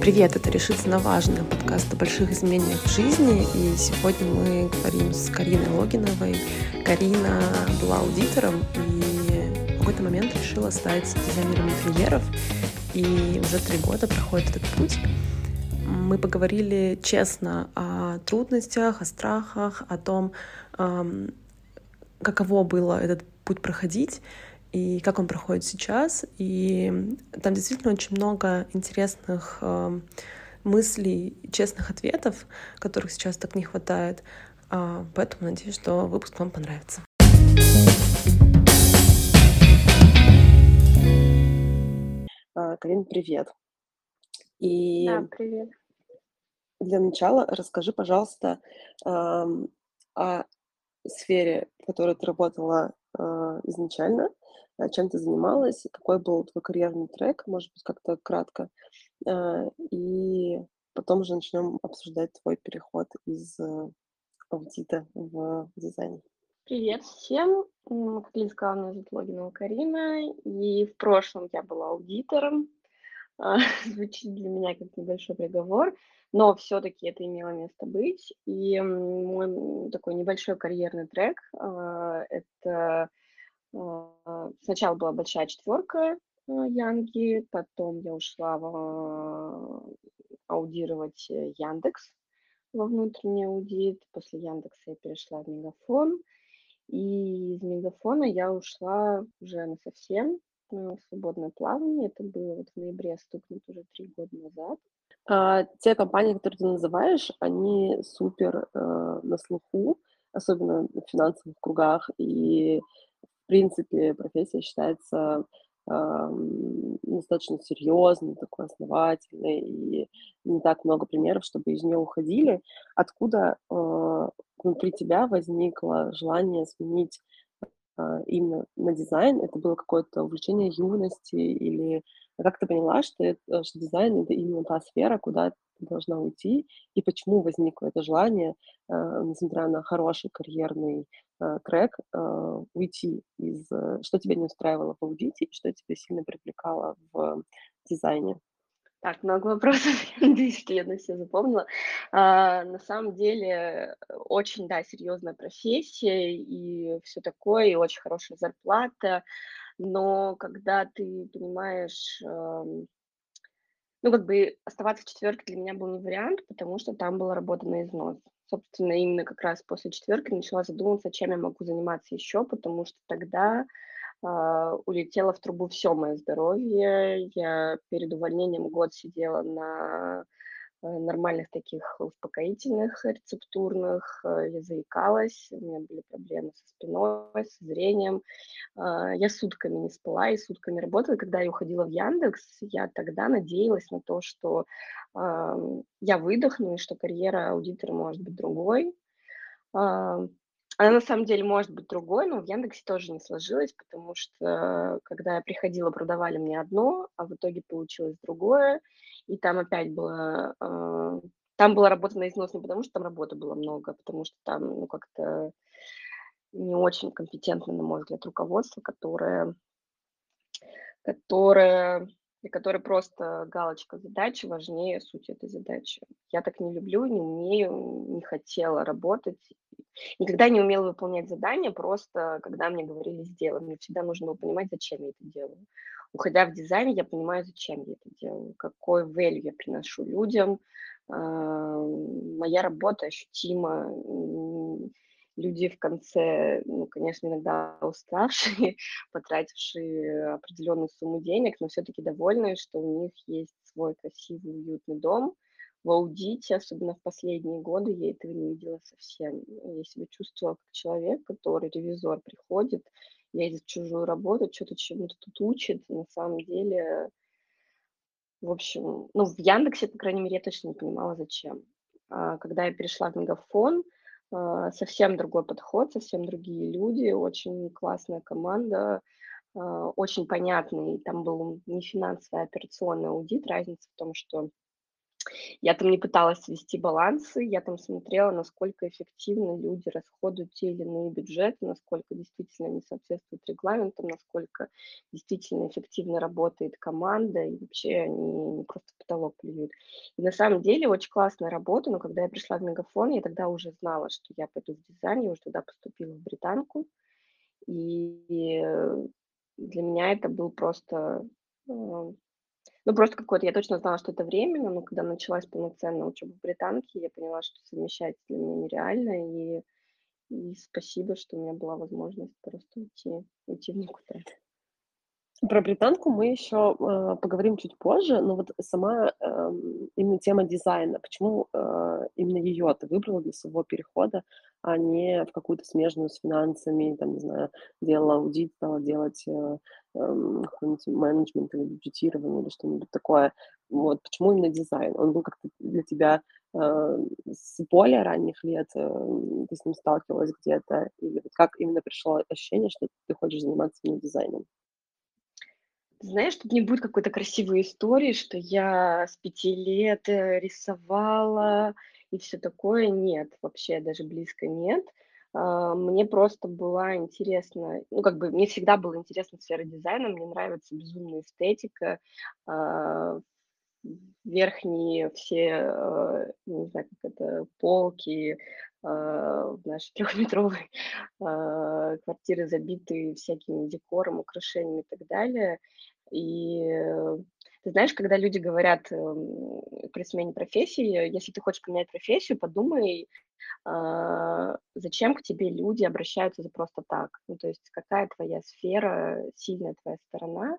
Привет, это «Решиться на важное» подкаст о больших изменениях в жизни. И сегодня мы говорим с Кариной Логиновой. Карина была аудитором и в какой-то момент решила стать дизайнером интерьеров. И уже три года проходит этот путь. Мы поговорили честно о трудностях, о страхах, о том, каково было этот путь проходить и как он проходит сейчас. И там действительно очень много интересных э, мыслей, честных ответов, которых сейчас так не хватает. Э, поэтому надеюсь, что выпуск вам понравится. А, Карин, привет. И да, привет. Для начала расскажи, пожалуйста, э, о сфере, в которой ты работала э, изначально, чем ты занималась, какой был твой карьерный трек, может быть, как-то кратко. Э, и потом уже начнем обсуждать твой переход из э, аудита в дизайн. Привет всем! Как Лиза сказала, меня зовут Логинова Карина, и в прошлом я была аудитором. Звучит для меня как небольшой приговор, но все-таки это имело место быть. И мой такой небольшой карьерный трек — это а, сначала была большая четверка а, Янги, потом я ушла в, а, аудировать э, Яндекс во внутренний аудит. После Яндекса я перешла в Мегафон. И из Мегафона я ушла уже на совсем свободное плавание. Это было вот в ноябре, стукнет уже три года назад. А, те компании, которые ты называешь, они супер э, на слуху, особенно в финансовых кругах. И в принципе, профессия считается э, достаточно серьезной, такой основательной, и не так много примеров, чтобы из нее уходили. Откуда э, внутри тебя возникло желание сменить э, именно на дизайн? Это было какое-то увлечение юности или как ты поняла, что, это, что дизайн — это именно та сфера, куда должна уйти, и почему возникло это желание, э, несмотря на хороший карьерный э, трек, э, уйти из... Э, что тебя не устраивало в аудите и что тебя сильно привлекало в дизайне? Так, много вопросов. Что я на все запомнила. А, на самом деле, очень, да, серьезная профессия и все такое, и очень хорошая зарплата. Но когда ты понимаешь, ну, как бы оставаться в четверке для меня был не вариант, потому что там была работа на износ. Собственно, именно как раз после четверки начала задумываться, чем я могу заниматься еще, потому что тогда э, улетело в трубу все мое здоровье. Я перед увольнением год сидела на нормальных таких успокоительных рецептурных, э, я заикалась, у меня были проблемы со спиной, со зрением. А, я сутками не спала и сутками работала. Когда я уходила в Яндекс, я тогда надеялась на то, что я выдохну и что карьера аудитора может быть другой. А, она на самом деле может быть другой, но в Яндексе тоже не сложилось, потому что когда я приходила, продавали мне одно, а в итоге получилось другое. И там опять было... Э, там была работа на износ не потому, что там работы было много, а потому что там, ну, как-то не очень компетентно, на мой взгляд, руководство, которое, которое, и которое просто галочка задачи важнее сути этой задачи. Я так не люблю, не умею, не хотела работать. Никогда не умела выполнять задания, просто когда мне говорили «сделай». Мне всегда нужно было понимать, зачем я это делаю уходя в дизайн, я понимаю, зачем я это делаю, какой value я приношу людям. А, моя работа ощутима. Люди в конце, ну, конечно, иногда уставшие, потратившие определенную сумму денег, но все-таки довольные, что у них есть свой красивый, уютный дом. В аудите, особенно в последние годы, я этого не видела совсем. Я себя чувствовала как человек, который, ревизор, приходит, лезет в чужую работу, что-то чему-то тут учит. На самом деле, в общем, ну, в Яндексе, по крайней мере, я точно не понимала, зачем. А когда я перешла в Мегафон, совсем другой подход, совсем другие люди, очень классная команда, а, очень понятный. Там был не финансовый, а операционный аудит. Разница в том, что Я там не пыталась свести балансы, я там смотрела, насколько эффективно люди расходуют те или иные бюджеты, насколько действительно они соответствуют регламентам, насколько действительно эффективно работает команда, и вообще они не просто потолок плюют. И на самом деле очень классная работа, но когда я пришла в Мегафон, я тогда уже знала, что я пойду в дизайн, я уже туда поступила в британку, и для меня это был просто, э, ну, просто какой-то, я точно знала, что это временно, но когда началась полноценная учеба в британке, я поняла, что совмещать для меня нереально, и, и спасибо, что у меня была возможность просто уйти, уйти в никуда. Про британку мы еще э, поговорим чуть позже, но вот сама э, именно тема дизайна, почему э, именно ее ты выбрала для своего перехода, а не в какую-то смежную с финансами, там, не знаю, делала аудит, стала делать э, э, менеджмент или бюджетирование или что-нибудь такое. Вот, почему именно дизайн? Он был как-то для тебя э, с более ранних лет, э, ты с ним сталкивалась где-то, или вот как именно пришло ощущение, что ты хочешь заниматься именно дизайном? Знаешь, тут не будет какой-то красивой истории, что я с пяти лет э, рисовала и все такое. Нет, вообще даже близко нет. А, мне просто была интересна, ну, как бы мне всегда была интересна сфера дизайна, мне нравится безумная эстетика, а, верхние все, э, не знаю, как это, полки в нашей трехметровой э, квартиры забиты всякими декором, украшениями и так далее. И ты знаешь, когда люди говорят эм, при смене профессии, если ты хочешь поменять профессию, подумай, зачем к тебе люди обращаются за просто так. Ну, то есть какая твоя сфера, сильная твоя сторона,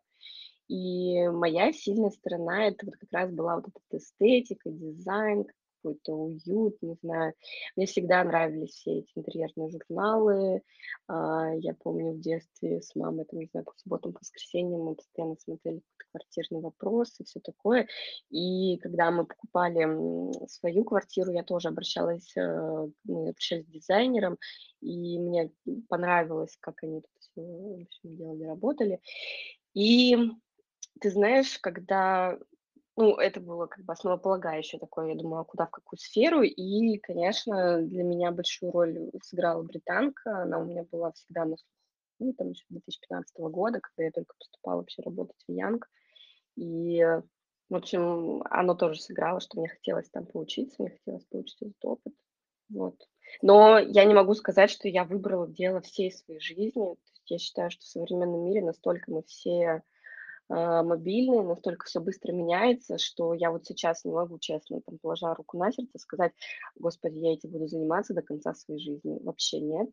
и моя сильная сторона- это вот как раз была вот эта эстетика, дизайн, какой-то уют, не знаю. Мне всегда нравились все эти интерьерные журналы. А, я помню в детстве с мамой, там, не знаю, по субботам, по воскресеньям мы постоянно смотрели квартирный вопрос и все такое. И когда мы покупали свою квартиру, я тоже обращалась, э, мы обращались к дизайнерам, и мне понравилось, как они это все, в общем, делали, работали. И ты знаешь, когда, ну, это было как бы основополагающее такое, я думала, куда, в какую сферу, и, конечно, для меня большую роль сыграла британка, она у меня была всегда на слуху, ну, там еще 2015 года, когда я только поступала вообще работать в Янг, и, в общем, оно тоже сыграло, что мне хотелось там поучиться, мне хотелось получить этот опыт, вот. Но я не могу сказать, что я выбрала дело всей своей жизни. Я считаю, что в современном мире настолько мы все а, мобильные, настолько все быстро меняется, что я вот сейчас не могу, честно, там, положа руку на сердце, сказать, господи, я этим буду заниматься до конца своей жизни. Вообще нет,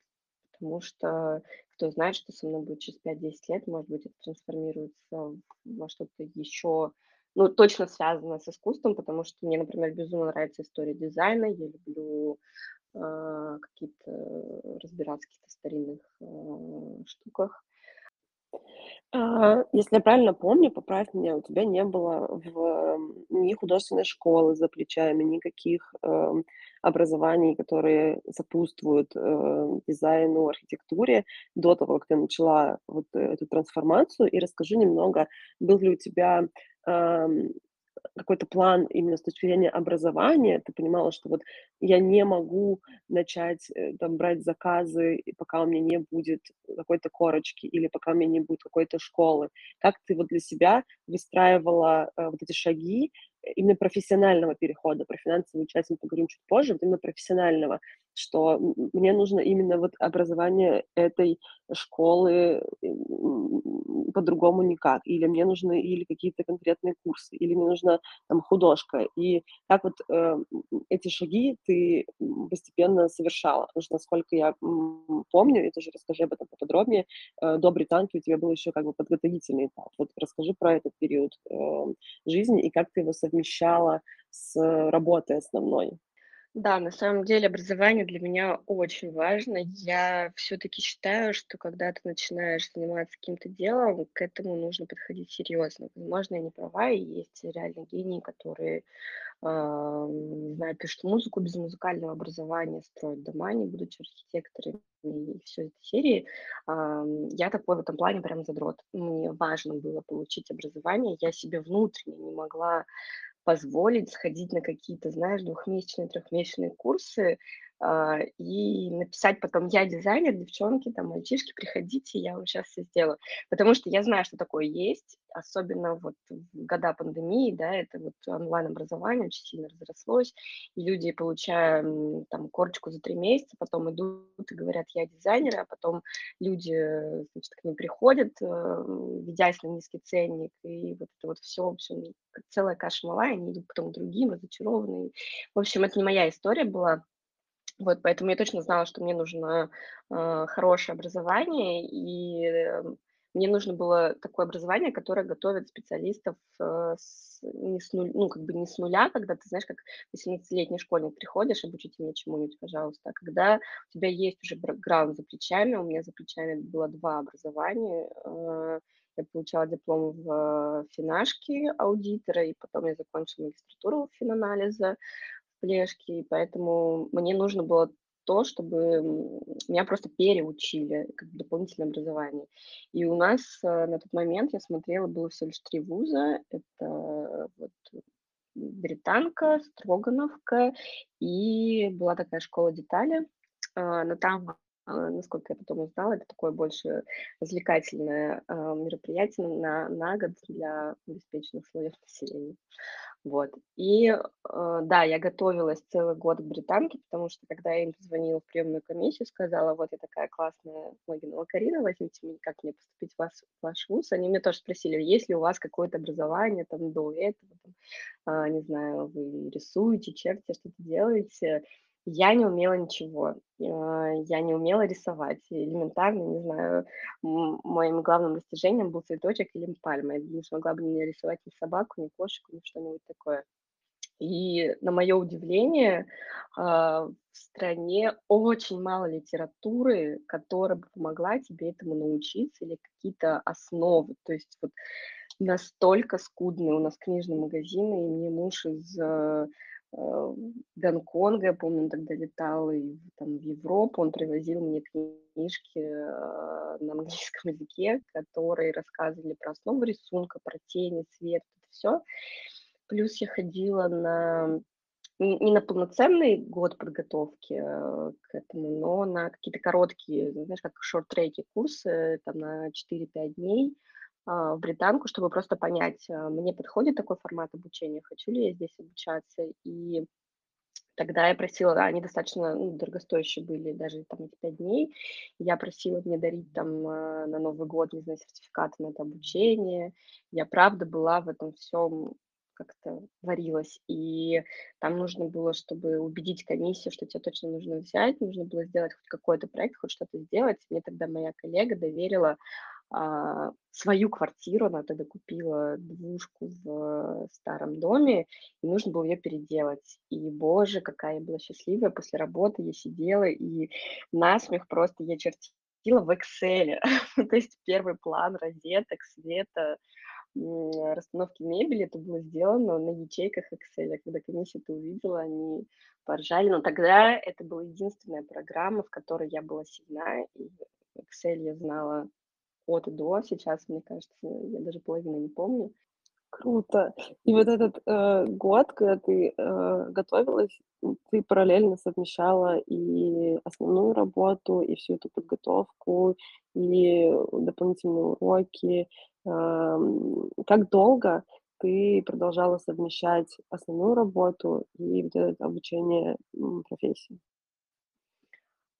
потому что кто знает, что со мной будет через 5-10 лет, может быть, это трансформируется во что-то еще, ну, точно связано с искусством, потому что мне, например, безумно нравится история дизайна, я люблю э, какие-то разбираться в каких-то старинных э, штуках, а, если я правильно помню, поправь меня, у тебя не было в ни художественной школы за плечами, никаких, эм, образований, которые сопутствуют, э, дизайну, архитектуре до того, как ты начала вот эту трансформацию. И расскажи немного, был ли у тебя, ам, какой-то план именно с точки зрения образования, ты понимала, что вот я не могу начать э, там брать заказы, пока у меня не будет какой-то корочки или пока у меня не будет какой-то школы. Как ты вот для себя выстраивала э, вот эти шаги именно профессионального перехода? Про финансовую часть мы поговорим чуть позже, вот именно профессионального что мне нужно именно вот образование этой школы по-другому никак, или мне нужны или какие-то конкретные курсы, или мне нужна там художка, и как вот э, эти шаги ты постепенно совершала, потому что, насколько я помню, и тоже расскажи об этом поподробнее, э, до британки у тебя был еще как бы подготовительный этап, вот расскажи про этот период э, жизни и как ты его совмещала с работой основной. Да, на самом деле образование для меня очень важно. Я все-таки считаю, что когда ты начинаешь заниматься каким-то делом, к этому нужно подходить серьезно. Возможно, я не права, и есть реально гении, которые, а, не знаю, пишут музыку без музыкального образования, строят дома, не будучи архитекторами и все этой серии. А, я такой в этом плане прям задрот. Мне важно было получить образование. Я себе внутренне не могла позволить сходить на какие-то, знаешь, двухмесячные, трехмесячные курсы, и написать потом: "Я дизайнер, девчонки, там, мальчишки, приходите, я вам сейчас всё сделаю". Потому что я знаю, что такое есть, особенно вот в года пандемии, да, это вот онлайн-образование очень сильно разрослось, и люди, получая, там корочку за 3 месяца, потом идут и говорят: "Я дизайнер", а потом люди, значит, к ним приходят, э, ведясь на низкий ценник, и вот это вот всё, в общем, целая каша-малая, они идут потом к другим разочарованные. В общем, это не моя история была. Вот, поэтому я точно знала, что мне нужно, а, хорошее образование, и, э, мне нужно было такое образование, которое готовит специалистов, э, с не с нуль ну, как бы не с нуля, когда ты, знаешь, как 18-летний школьник приходишь: "Обучите меня чему-нибудь, пожалуйста". А когда у тебя есть уже бэкграунд за плечами, у меня за плечами было 2 образования. Э, я получала диплом в финашке аудитора, и потом я закончила магистратуру финанализа в Плешке, и поэтому мне нужно было то, чтобы, меня просто переучили, как дополнительное образование. И у нас, э, на тот момент, я смотрела, было всего лишь 3 вуза. Это вот Британка, Строгановка и была такая школа "Детали". А, но там, а, насколько я потом узнала, это такое больше развлекательное, а, мероприятие на на год для обеспеченных слоев населения. Вот. И, э, да, я готовилась целый год к Британке, потому что, когда я им позвонила в приемную комиссию, сказала: "Вот я такая классная Логинова Карина, возьмите меня, как мне поступить в вас в ваш вуз?" Они меня тоже спросили: "Есть ли у вас какое-то образование там до этого, там, а, не знаю, вы рисуете, чертите, что-то делаете?" Я не умела ничего. А, я не умела рисовать. Элементарно, не знаю, моим главным достижением был цветочек или пальма. Я не смогла бы ни нарисовать ни собаку, ни кошечку, ни что-нибудь такое. И, на моё удивление, а, в стране очень мало литературы, которая бы помогла тебе этому научиться, или какие-то основы. То есть вот настолько скудные у нас книжные магазины, и мне муж из, э, Гонконга, я помню, он тогда летал и там в Европу, он привозил мне книжки, а, на английском языке, которые рассказывали про основы рисунка, про тени, цвет, это всё. Плюс я ходила на не на полноценный год подготовки, э, к этому, но на какие-то короткие, знаешь, как шорт-треки курсы, там на 4-5 дней, в Британку, чтобы просто понять, а, мне подходит такой формат обучения, хочу ли я здесь обучаться. И тогда я просила, они достаточно, ну, дорогостоящие были, даже там эти 5 дней. Я просила мне дарить там, а, на Новый год, не знаю, сертификаты на это обучение. Я правда была в этом всём, как-то варилась, и там нужно было, чтобы убедить комиссию, что тя точно нужно взять, нужно было сделать хоть какой-то проект, хоть что-то сделать. Мне тогда моя коллега доверила, а, свою квартиру. Она тогда купила двушку в старом доме, и нужно было её переделать. И, боже, какая я была счастливая! После работы я сидела и насмех просто я чертила в "Экселе". То есть первый план розеток, света, расстановки мебели- это было сделано на ячейках "Экселя". Когда комиссия это увидела, они поржали. Но тогда это была единственная программа, в которой я была сильна, и "Эксель" я знала от до. Сейчас, мне кажется, я даже половины не помню. Круто. И вот этот, э, год, когда ты, э, готовилась, ты параллельно совмещала и основную работу, и всю эту подготовку, и дополнительные уроки. Ам, как долго ты продолжала совмещать основную работу и вот это обучение, профессии?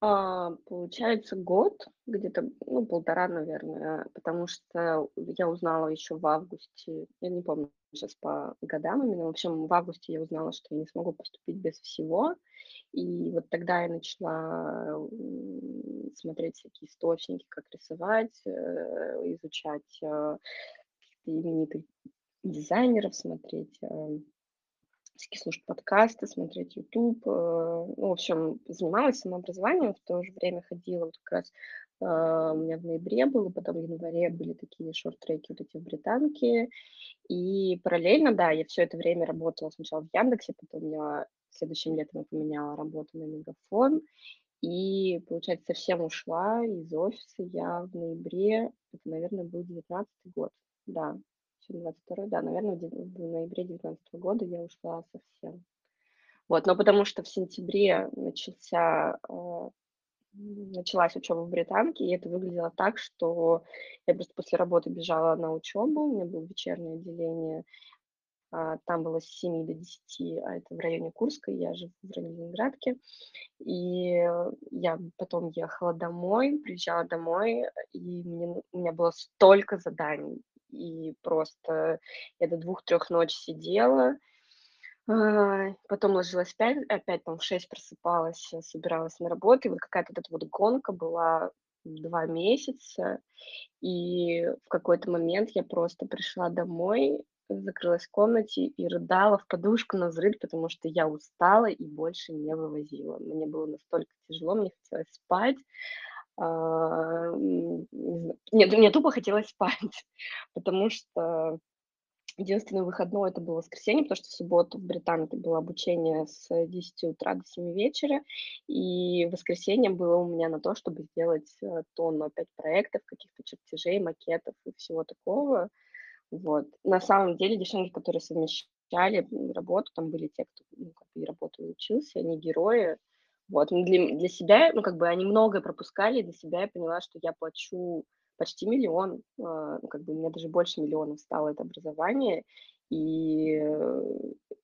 А, получается, год, где-то, ну, 1,5, наверное, потому что я узнала ещё в августе, я не помню щас по годам именно, в общем, в августе я узнала, что я не смогу поступить без всего. И вот тогда я начала, смотреть всякие источники, как рисовать, э, изучать, каких-то именитых дизайнеров, смотреть, ам, всякие слушать подкасты, смотреть "Ютуб". Э, ну, в общем, занималась самообразованием, в то же время ходила вот как раз, а, у меня в ноябре было, потом в январе были такие шорт-треки вот эти в Британке. И параллельно, да, я всё это время работала сначала в "Яндексе", потом я следующим летом поменяла работу на "Мегафон". И, получается, совсем ушла из офиса я в ноябре, это, наверно, был 19 год. Да, 22 да, наверное, в, ноябре 2019 года я ушла совсем. Вот, но потому что в сентябре начался, э, началась учеба в британке, и это выглядело так, что я просто после работы бежала на учебу, у меня было вечернее отделение, а, там было с 7 до 10, а это в районе Курска, я живу в районе Ленинградке. И я потом ехала домой, приезжала домой, и мне, у меня было столько заданий. И просто я до двух-трех ночи сидела, а, потом ложилась спать, опять там в 6 просыпалась, собиралась на работу, и вот какая-то вот эта вот гонка была два месяца, и в какой-то момент я просто пришла домой, закрылась в комнате и рыдала в подушку на взрыв, потому что я устала и больше не вывозила. Мне было настолько тяжело, мне хотелось спать. А, нет, мне тупо хотелось спать, потому что единственный выходной это было воскресенье, потому что в субботу в Британке было обучение с 10 утра до 7 вечера, и воскресенье было у меня на то, чтобы сделать э, тонну опять проектов, каких-то чертежей, макетов и всего такого. Вот. На самом деле девчонки, которые совмещали работу, там были те, кто ну, как и работал, и учился, они герои. Вот. Но для, для себя, ну, как бы они многое пропускали, для себя я поняла, что я плачу почти миллион, э, ну, как бы у меня даже больше миллионов стало это образование, и э,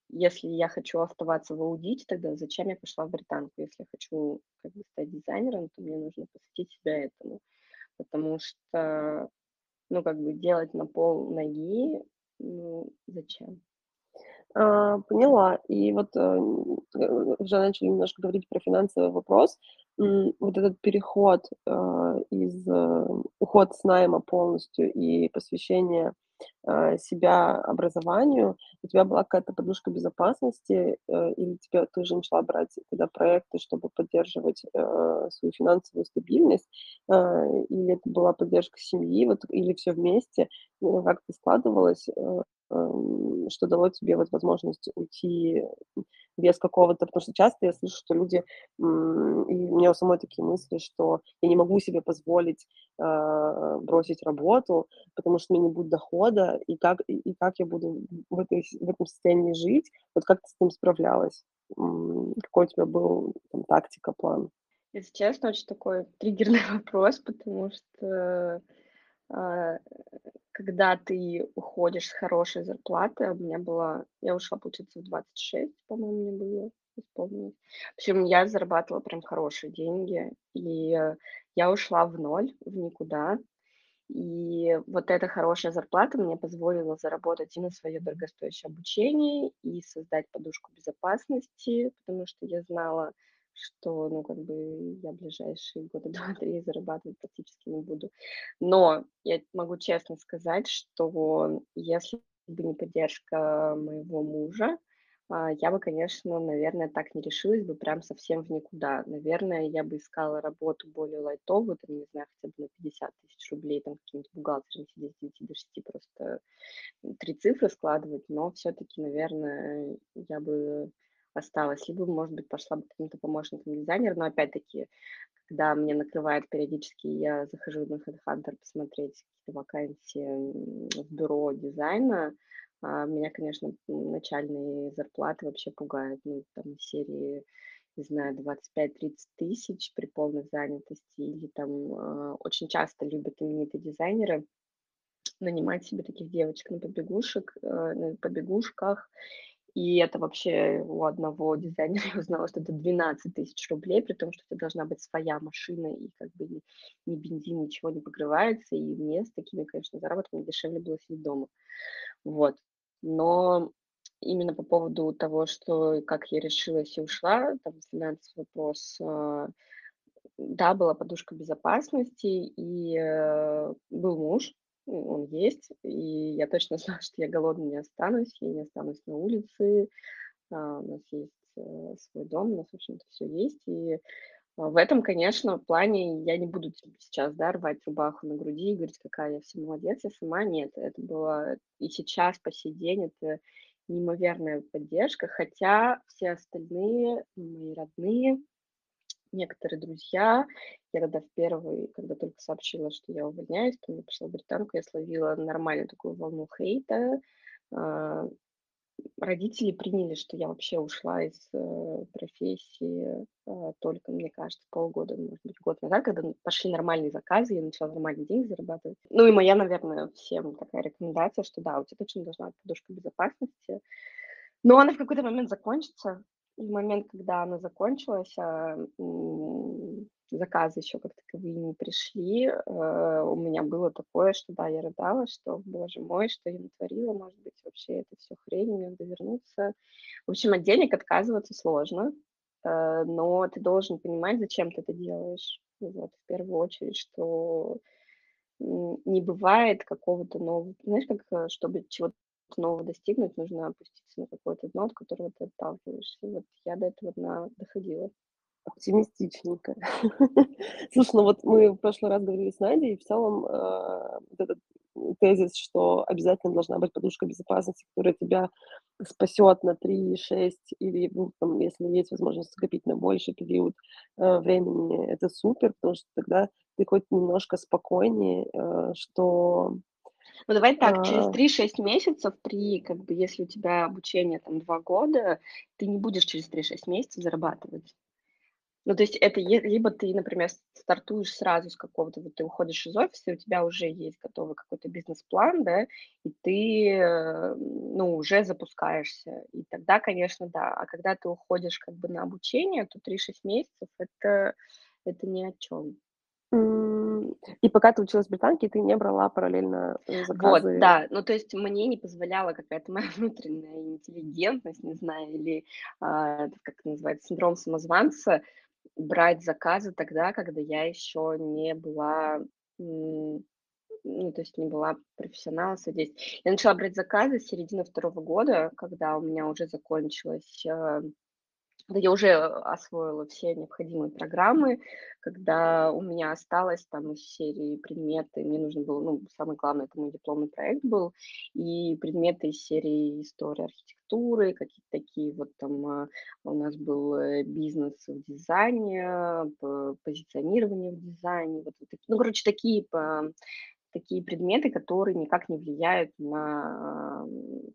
если я хочу оставаться в аудите, тогда зачем я пошла в британку? Если я хочу как бы, стать дизайнером, то мне нужно посвятить себя этому, потому что ну, как бы делать на пол ноги, ну, зачем? А, поняла. И вот э, уже начали немножко говорить про финансовый вопрос. Вот этот переход э, из э, уход с найма полностью и посвящение э, себя образованию, у тебя была какая-то подушка безопасности, э, или тебе ты уже начала брать тогда проекты, чтобы поддерживать э, свою финансовую стабильность, э, или это была поддержка семьи, вот, или все вместе, как это складывалось, э, э, что дало тебе вот возможность уйти без какого-то, потому что часто я слышу, что люди, и у меня у самой такие мысли, что я не могу себе позволить э, бросить работу, потому что у меня не будет дохода, и как, и, и как я буду в, этой, в этом состоянии жить, вот как ты с этим справлялась? Какой у тебя был там, тактика, план? Если честно, очень такой триггерный вопрос, потому что когда ты уходишь с хорошей зарплаты, а у меня была, я ушла, получается, в 26, по-моему, мне было исполнилось. В общем, я зарабатывала прям хорошие деньги, и я ушла в ноль, в никуда. И вот эта хорошая зарплата мне позволила заработать и на свое дорогостоящее обучение, и создать подушку безопасности, потому что я знала, что, ну, как бы я ближайшие года два-три зарабатывать практически не буду. Но я могу честно сказать, что если бы не поддержка моего мужа, а, я бы, конечно, наверное, так не решилась бы прям совсем в никуда. Наверное, я бы искала работу более лайтовую, там, не знаю, хотя бы на 50 тысяч рублей, там, каким-то бухгалтером сидеть с 9 до 6, просто три цифры складывать, но все-таки, наверное, я бы осталась, либо, может быть, пошла бы каким-то помощником дизайнера, но опять-таки, когда мне накрывает периодически, я захожу на HeadHunter посмотреть какие-то вакансии в бюро дизайна, а, меня, конечно, начальные зарплаты вообще пугают, ну, там, серии, не знаю, 25-30 тысяч при полной занятости, или там э, очень часто любят именитые дизайнеры нанимать себе таких девочек на побегушек, э, на побегушках, и это вообще у одного дизайнера я узнала, что это 12 тысяч рублей, при том, что это должна быть своя машина, и как бы ни, бензин, ничего не покрывается, и мне с такими, конечно, заработками дешевле было сидеть дома. Вот. Но именно по поводу того, что как я решилась и ушла, там финансовый вопрос, а, да, была подушка безопасности, и э, был муж, он есть, и я точно знаю, что я голодной не останусь, я не останусь на улице, а, у нас есть э, свой дом, у нас, в общем-то, все есть, и а, в этом, конечно, плане я не буду сейчас, да, рвать рубаху на груди и говорить, какая я вся молодец, я сама нет, это было и сейчас, по сей день, это неимоверная поддержка, хотя все остальные, мои родные, некоторые друзья. Я тогда в первый, когда только сообщила, что я увольняюсь, то я пошла в британку, я словила нормальную такую волну хейта. А, родители приняли, что я вообще ушла из э, профессии э, только, мне кажется, полгода, может быть, год назад, когда пошли нормальные заказы, я начала нормальные деньги зарабатывать. Ну и моя, наверное, всем такая рекомендация, что да, у тебя точно должна быть подушка безопасности, но она в какой-то момент закончится, и в момент, когда она закончилась, а, заказы еще как таковые не пришли, э, у меня было такое, что да, я рыдала, что, боже мой, что я натворила, может быть, вообще это все хрень, мне надо вернуться. В общем, от денег отказываться сложно, э, но ты должен понимать, зачем ты это делаешь. Вот, в первую очередь, что не бывает какого-то нового, знаешь, как, э, чтобы чего-то нового достигнуть, нужно опуститься на какое-то дно, от которого ты отталкиваешься. И вот я до этого дна доходила. Оптимистичненько. Слушай, ну вот мы в прошлый раз говорили с Надей, и в целом э, вот этот тезис, что обязательно должна быть подушка безопасности, которая тебя спасет на 3, 6 или, ну, там, если есть возможность скопить на больший период э, времени, это супер, потому что тогда ты хоть немножко спокойнее, э, что ну, давай так, через 3-6 а. месяцев при, как бы, если у тебя обучение там 2 года, ты не будешь через 3-6 месяцев зарабатывать. Ну, то есть это либо ты, например, стартуешь сразу с какого-то, вот ты уходишь из офиса, и у тебя уже есть готовый какой-то бизнес-план, да, и ты, э, ну, уже запускаешься. И тогда, конечно, да. А когда ты уходишь как бы на обучение, то 3-6 месяцев это, это ни о чем. И пока ты училась в британке, ты не брала параллельно э, Вот, да. Ну, то есть мне не позволяла какая-то моя внутренняя интеллигентность, не знаю, или, а, как это называется, синдром самозванца, брать заказы тогда, когда я еще не была, ну, то есть не была профессионалом здесь. Я начала брать заказы с середины второго года, когда у меня уже закончилась а, когда я уже освоила все необходимые программы, когда у меня осталось там из серии предметы, мне нужно было, ну, самое главное, это мой дипломный проект был, и предметы из серии истории архитектуры, какие-то такие вот там а, у нас был э, бизнес в дизайне, позиционирование в дизайне, вот, вот ну, короче, такие такие предметы, которые никак не влияют на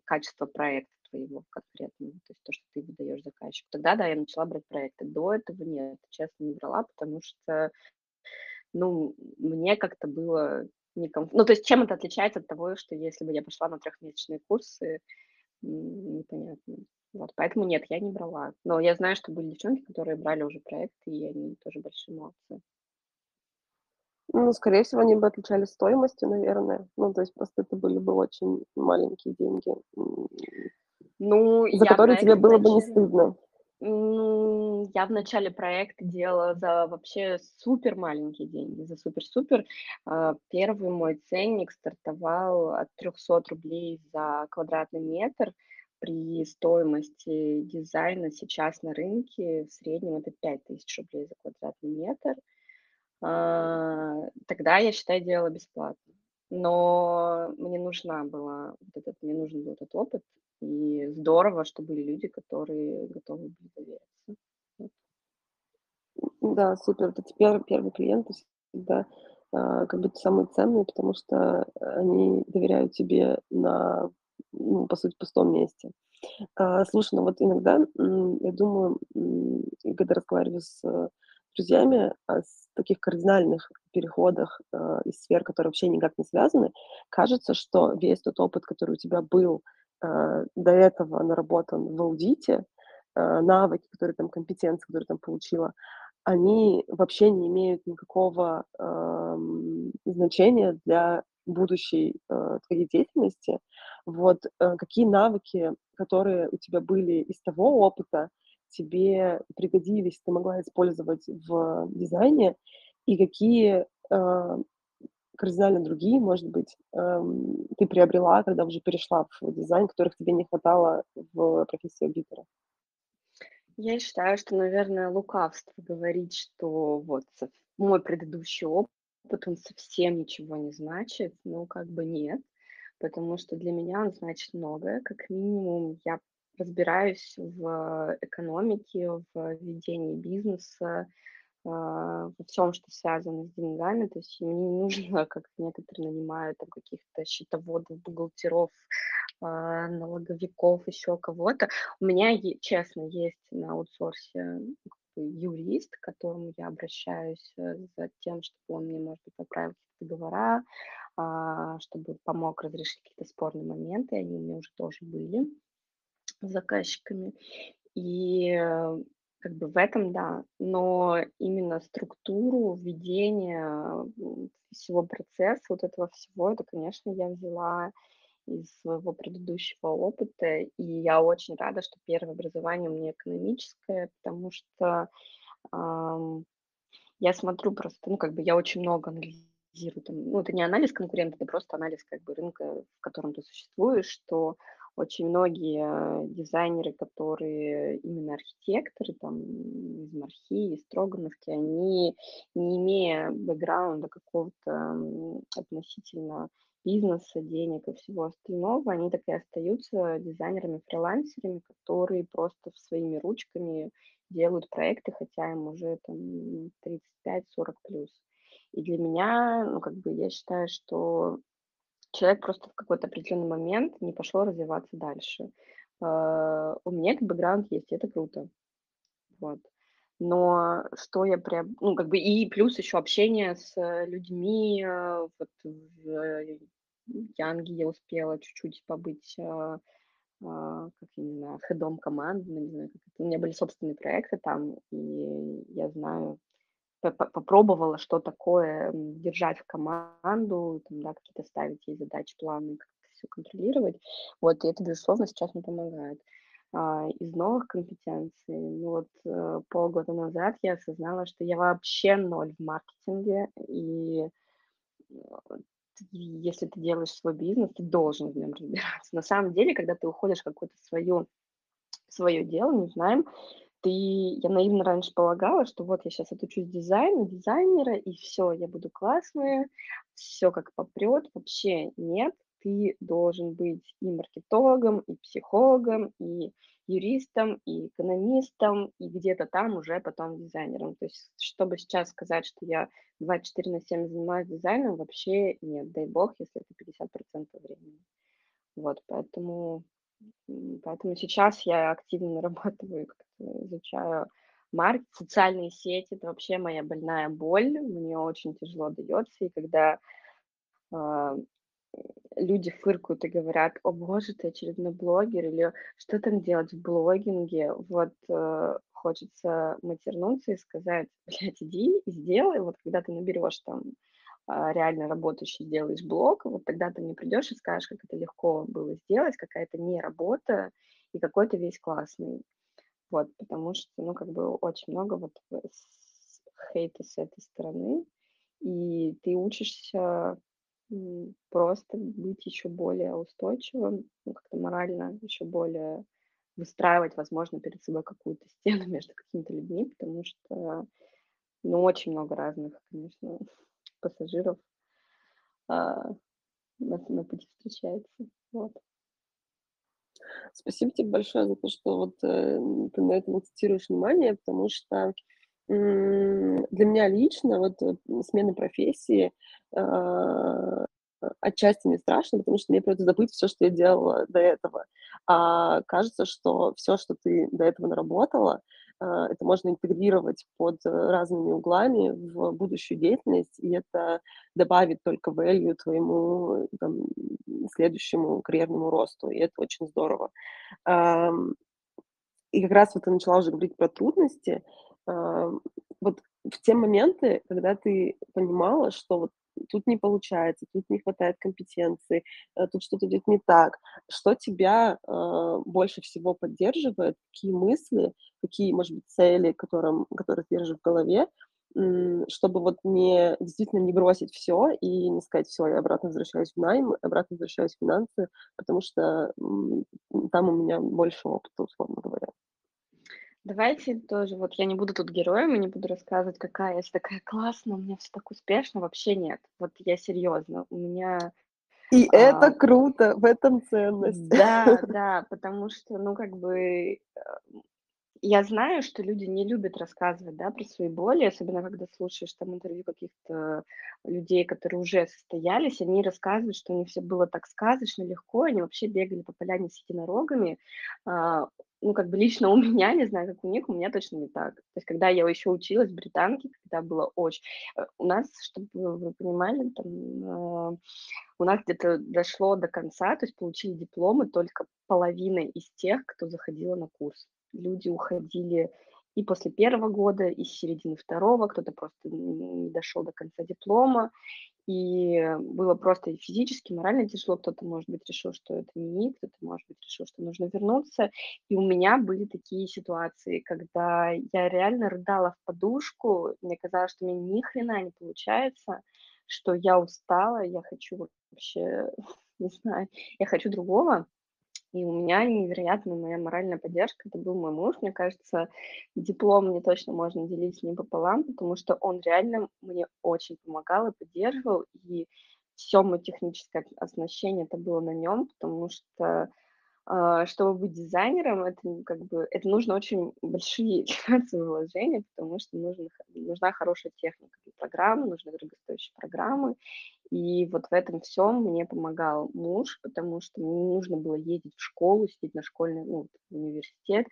качество проекта твоего конкретного, то есть то, что ты выдаешь заказчику. Тогда, да, я начала брать проекты. До этого нет, честно, не брала, потому что, ну, мне как-то было некомфортно. Ну, то есть чем это отличается от того, что если бы я пошла на трехмесячные курсы, непонятно. Вот, поэтому нет, я не брала. Но я знаю, что были девчонки, которые брали уже проекты, и они тоже большие молодцы. Ну, скорее всего, они бы отличались стоимостью, наверное. Ну, то есть просто это были бы очень маленькие деньги. Ну, за я которые тебе было бы не стыдно. Я в начале проекта делала за вообще супер маленькие деньги, за супер-супер. А, первый мой ценник стартовал от 300 рублей за квадратный метр. При стоимости дизайна сейчас на рынке в среднем это 5000 рублей за квадратный метр. А, тогда, я считаю, делала бесплатно. Но мне нужна была вот этот, мне нужен был этот опыт, и здорово, что были люди, которые готовы были довериться. Да, супер. Это теперь первый клиент всегда а, как будто самые ценные, потому что они доверяют тебе на, ну, по сути, пустом месте. А, слушай, ну вот иногда, я думаю, когда разговариваю с друзьями о таких кардинальных переходах э, из сфер, которые вообще никак не связаны, кажется, что весь тот опыт, который у тебя был э, до этого наработан в аудите, э, навыки, которые там, компетенции, которые там получила, они вообще не имеют никакого э, значения для будущей э, твоей деятельности. Вот э, какие навыки, которые у тебя были из того опыта, тебе пригодились, ты могла использовать в дизайне, и какие э, кардинально другие, может быть, э, ты приобрела, когда уже перешла в дизайн, которых тебе не хватало в профессии аудитора? Я считаю, что, наверное, лукавство говорить, что вот мой предыдущий опыт, он совсем ничего не значит. Ну, как бы нет, потому что для меня он значит многое. Как минимум, я разбираюсь в экономике, в ведении бизнеса, во всем, что связано с деньгами. То есть мне не нужно, как некоторые нанимают, там каких-то счетоводов, бухгалтеров, а, налоговиков, еще кого-то. У меня, честно, есть на аутсорсе юрист, к которому я обращаюсь э, за тем, чтобы он мне, может быть, поправил договора, а, чтобы помог разрешить какие-то спорные моменты. Они у меня уже тоже были с заказчиками. И э, как бы в этом, да, но именно структуру, введение всего процесса, вот этого всего, это, конечно, я взяла из своего предыдущего опыта, и я очень рада, что первое образование у меня экономическое, потому что ам, я смотрю просто, ну, как бы я очень много анализирую, там, ну, это не анализ конкурента, это просто анализ как бы рынка, в котором ты существуешь, что очень многие дизайнеры, которые именно архитекторы, там, из Мархи, из Строгановки, они, не имея бэкграунда какого-то относительно бизнеса, денег и всего остального, они так и остаются дизайнерами-фрилансерами, которые просто своими ручками делают проекты, хотя им уже там 35-40 плюс. И для меня, ну, как бы, я считаю, что человек просто в какой-то определенный момент не пошел развиваться дальше. Uh, у меня этот бэкграунд есть, и это круто. Вот. Но что я прям, ну, как бы, и плюс еще общение с людьми, э, вот в Янге я успела чуть-чуть побыть, как я не знаю, хедом команды, ну, не знаю, как это. У меня были собственные проекты там, и я знаю, попробовала, что такое держать в команду, там, да, какие-то ставить ей задачи, планы, как-то все контролировать. Вот, и это, безусловно, сейчас мне помогает. А, из новых компетенций, ну вот э, полгода назад я осознала, что я вообще ноль в маркетинге, и э, если ты делаешь свой бизнес, ты должен в нем разбираться. На самом деле, когда ты уходишь в какое-то свое, свое дело, не знаем, ты, я наивно раньше полагала, что вот я сейчас отучусь дизайну, дизайнера, и все, я буду классная, все как попрет. Вообще нет, ты должен быть и маркетологом, и психологом, и юристом, и экономистом, и где-то там уже потом дизайнером. То есть, чтобы сейчас сказать, что я 24 на 7 занимаюсь дизайном, вообще нет. Дай бог, если это 50% времени. Вот, поэтому, поэтому сейчас я активно нарабатываю, изучаю маркет, социальные сети, это вообще моя больная боль, мне очень тяжело дается, и когда а, люди фыркают и говорят, о боже, ты очередной блогер, или что там делать в блогинге, вот э, хочется матернуться и сказать, блядь, иди и сделай, вот когда ты наберешь там э, реально работающий, сделаешь блог, вот тогда ты мне придешь и скажешь, как это легко было сделать, какая-то не работа, и какой то весь классный. Вот, потому что, ну, как бы очень много вот хейта с этой стороны, и ты учишься просто быть еще более устойчивым, ну, как-то морально еще более выстраивать, возможно, перед собой какую-то стену между какими-то людьми, потому что, ну, очень много разных, конечно, пассажиров а, на, на пути встречается. Вот. Спасибо тебе большое за то, что вот э, ты на этом акцентируешь внимание, потому что для меня лично вот э, смена профессии а, отчасти не страшно, потому что мне придется забыть все, что я делала до этого. А кажется, что все, что ты до этого наработала, это можно интегрировать под разными углами в будущую деятельность, и это добавит только value твоему там, следующему карьерному росту, и это очень здорово. И как раз вот ты начала уже говорить про трудности, вот в те моменты, когда ты понимала, что вот тут не получается, тут не хватает компетенции, э, тут что-то идет не так, что тебя э, больше всего поддерживает, какие мысли, какие, может быть, цели, которым, которые ты держишь в голове, чтобы вот не действительно не бросить все и не сказать, все, я обратно возвращаюсь в найм, обратно возвращаюсь в финансы, потому что там у меня больше опыта, условно говоря. Давайте тоже, вот я не буду тут героем и не буду рассказывать, какая я такая классная, у меня все так успешно, вообще нет. Вот я серьезно, у меня... И а, это круто, в этом ценность. Да, да, потому что, ну, как бы, э, Я знаю, что люди не любят рассказывать, да, про свои боли, особенно когда слушаешь там интервью каких-то людей, которые уже состоялись, они рассказывают, что у них все было так сказочно, легко, они вообще бегали по поляне с единорогами. Ну, как бы лично у меня, не знаю, как у них, у меня точно не так. То есть, когда я еще училась в британке, когда было очень... э, У нас, чтобы вы понимали, там, а, у нас где-то дошло до конца, то есть получили дипломы только половина из тех, кто заходила на курс люди уходили и после первого года, и с середины второго, кто-то просто не дошел до конца диплома, и было просто физически, морально тяжело, кто-то, может быть, решил, что это не кто-то, может быть, решил, что нужно вернуться, и у меня были такие ситуации, когда я реально рыдала в подушку, мне казалось, что мне ни хрена не получается, что я устала, я хочу вообще, не знаю, я хочу другого, и у меня невероятная моя моральная поддержка, это был мой муж. Мне кажется, диплом мне точно можно делить ним пополам, потому что он реально мне очень помогал и поддерживал, и все мое техническое оснащение это было на нем, потому что а, чтобы быть дизайнером, это как бы это нужно очень большие финансовые вложения, потому что нужно, нужна хорошая техника для программы, нужны дорогостоящие программы, и вот в этом всем мне помогал муж, потому что мне не нужно было ездить в школу, сидеть на школьный, ну, университет,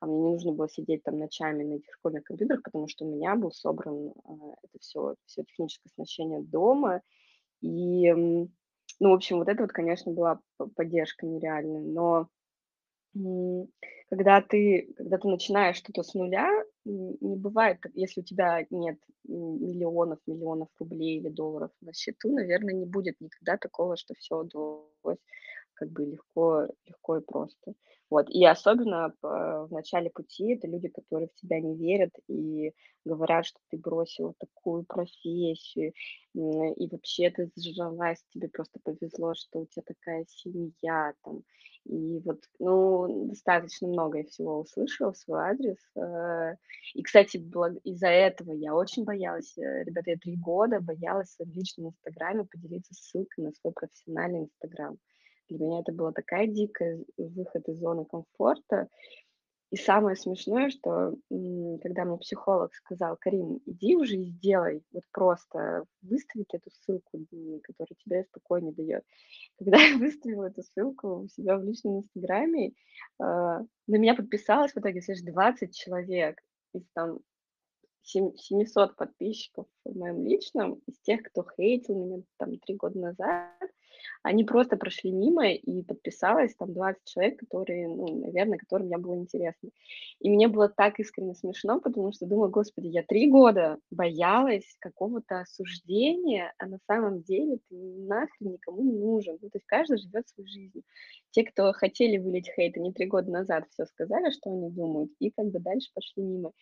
а мне не нужно было сидеть там ночами на этих школьных компьютерах, потому что у меня был собран а, это все, все техническое оснащение дома. И, ну, в общем, вот это вот, конечно, была поддержка нереальная, но когда ты, когда ты начинаешь что-то с нуля, не бывает, если у тебя нет миллионов, миллионов рублей или долларов на счету, наверное, не будет никогда такого, что все удалось как бы легко, легко и просто. Вот. И особенно в начале пути это люди, которые в тебя не верят и говорят, что ты бросила такую профессию, и вообще ты зажралась, тебе просто повезло, что у тебя такая семья, там, и вот, ну, достаточно много я всего услышала в свой адрес. Э. И, кстати, из-за этого я очень боялась, э, ребята, я три года боялась в личном инстаграме поделиться ссылкой на свой профессиональный инстаграм. Для меня это была такая дикая выход из зоны комфорта. И самое смешное, что когда мне психолог сказал, Карим, иди уже и сделай, вот просто выставить эту ссылку, которая тебе спокойно дает. Когда я выставила эту ссылку у себя в личном инстаграме, а, на меня подписалось в итоге, слышь, 20 человек из там 700 подписчиков в моем личном, из тех, кто хейтил меня там три года назад, они просто прошли мимо и подписалось там 20 человек, которые, ну, наверное, которым я была интересна. И мне было так искренне смешно, потому что думаю, господи, я три года боялась какого-то осуждения, а на самом деле ты нахрен никому не нужен. Ну, то есть каждый живет свою жизнь. Те, кто хотели вылить хейт, они три года назад все сказали, что они думают, и как бы дальше пошли мимо.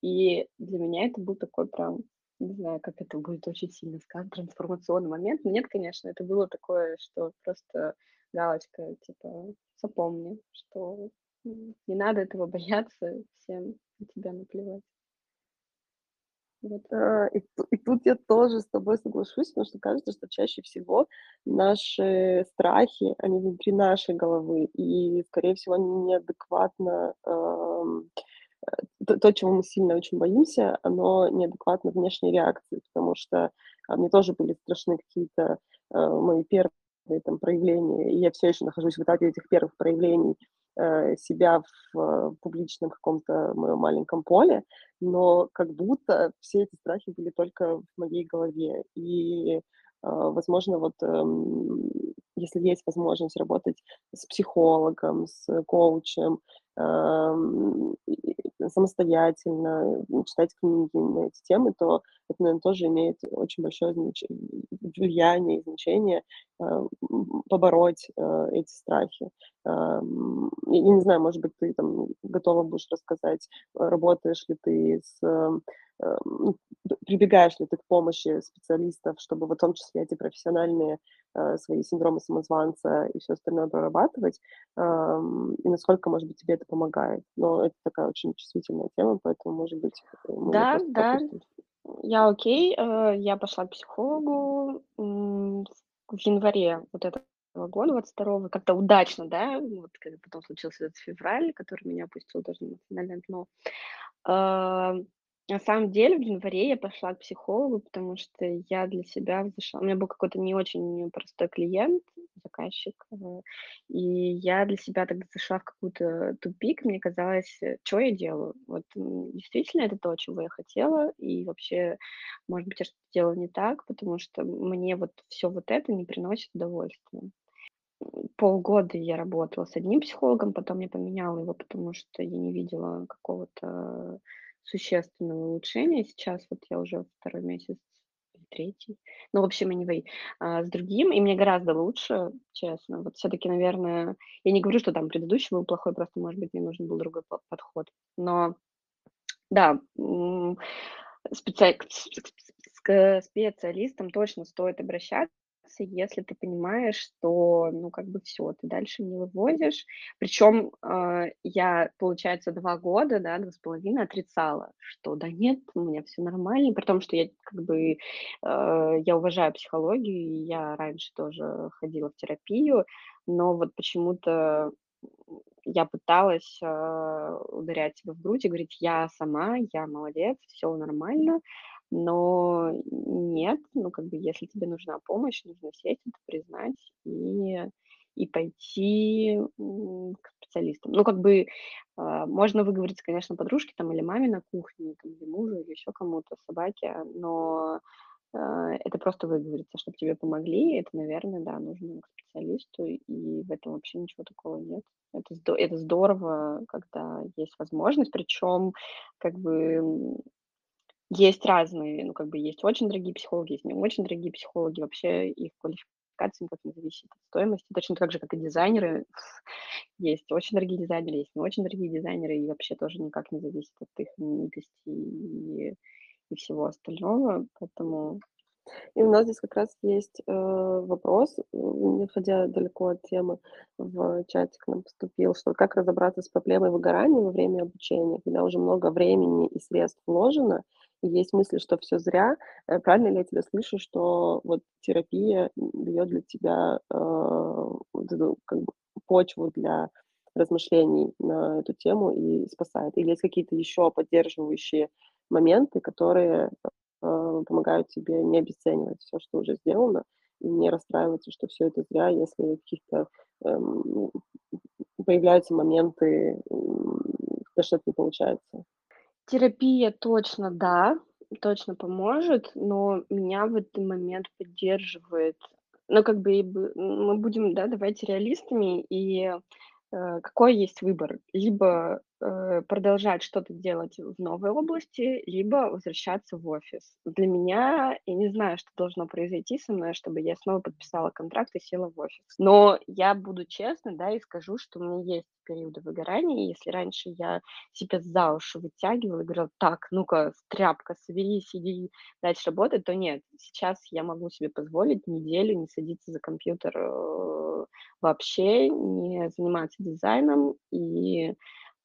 И для меня это был такой прям не знаю, как это будет очень сильно сказано, трансформационный момент. Нет, конечно, это было такое, что просто галочка, типа, запомни, что не надо этого бояться, всем на тебя наплевать. Вот. А, и, и тут я тоже с тобой соглашусь, потому что кажется, что чаще всего наши страхи, они внутри нашей головы, и, скорее всего, они неадекватно эм, то, то, чего мы сильно очень боимся, оно неадекватно внешней реакции, потому что а, мне тоже были страшны какие-то а, мои первые там, проявления, и я все еще нахожусь в этапе этих первых проявлений а, себя в публичном каком-то моем маленьком поле, но как будто все эти страхи были только в моей голове, и возможно, вот эм, если есть возможность работать с психологом, с коучем, самостоятельно, читать книги на эти темы, то это, наверное, тоже имеет очень большое влияние и значение э, побороть э, эти страхи. Э, я не знаю, может быть, ты там готова будешь рассказать, работаешь ли ты с прибегаешь ли ты к помощи специалистов, чтобы в том числе эти профессиональные э, свои синдромы самозванца и все остальное прорабатывать, э, и насколько, может быть, тебе это помогает. Но это такая очень чувствительная тема, поэтому, может быть, да, да, я окей, э, я пошла к психологу в январе вот этого года, 22 как-то удачно, да, вот когда потом случился этот февраль, который меня опустил даже на эмоциональное дно. На самом деле в январе я пошла к психологу, потому что я для себя зашла. У меня был какой-то не очень простой клиент, заказчик, э, и я для себя тогда зашла в какой-то тупик. Мне казалось, что я делаю? Вот действительно это то, чего я хотела, и вообще, может быть, я что-то делаю не так, потому что мне вот все вот это не приносит удовольствия. Полгода я работала с одним психологом, потом я поменяла его, потому что я не видела какого-то существенного улучшения. Сейчас вот я уже второй месяц третий, ну, в общем, anyway, а, с другим, и мне гораздо лучше, честно. Вот все-таки, наверное, я не говорю, что там предыдущий был плохой, просто, может быть, мне нужен был другой подход. Но да, специ... к специалистам точно стоит обращаться если ты понимаешь, что, ну, как бы все, ты дальше не вывозишь. Причем э, я, получается, два года, да, два с половиной отрицала, что да нет, у меня все нормально, при том, что я как бы, э, я уважаю психологию, и я раньше тоже ходила в терапию, но вот почему-то я пыталась э, ударять себя в грудь и говорить, я сама, я молодец, все нормально, но нет, ну, как бы, если тебе нужна помощь, нужно сесть, это признать и, и пойти к специалистам. Ну, как бы, а, можно выговориться, конечно, подружке там или маме на кухне, там, или мужу, или еще кому-то, собаке, но а, это просто выговориться, чтобы тебе помогли, это, наверное, да, нужно к специалисту, и в этом вообще ничего такого нет. Это, это здорово, когда есть возможность, причем, как бы, есть разные, ну, как бы есть очень дорогие психологи, есть не очень дорогие психологи. Вообще их квалификация никак не зависит от стоимости. Точно так же, как и дизайнеры. Есть очень дорогие дизайнеры, есть не очень дорогие дизайнеры, и вообще тоже никак не зависит от их именитости и, и всего остального. Поэтому и у нас здесь как раз есть э, вопрос, не ходя далеко от темы, в чате к нам поступил, что как разобраться с проблемой выгорания во время обучения, когда уже много времени и средств вложено, и есть мысли, что все зря. Э, правильно ли я тебя слышу, что вот терапия дает для тебя э, как бы, почву для размышлений на эту тему и спасает? Или есть какие-то еще поддерживающие моменты, которые э, помогают тебе не обесценивать все, что уже сделано, и не расстраиваться, что все это зря, если каких-то эм, появляются моменты, когда что-то не получается? Терапия точно, да, точно поможет, но меня в этот момент поддерживает. Ну, как бы, мы будем, да, давайте реалистами, и, э, какой есть выбор: либо, продолжать что-то делать в новой области, либо возвращаться в офис. Для меня, я не знаю, что должно произойти со мной, чтобы я снова подписала контракт и села в офис. Но я буду честна, да, и скажу, что у меня есть периоды выгорания. Если раньше я себя за уши вытягивала и говорила: "Так, ну-ка, тряпка, соберись, иди дальше работать", то нет. Сейчас я могу себе позволить неделю не садиться за компьютер, э, вообще, не заниматься дизайном. И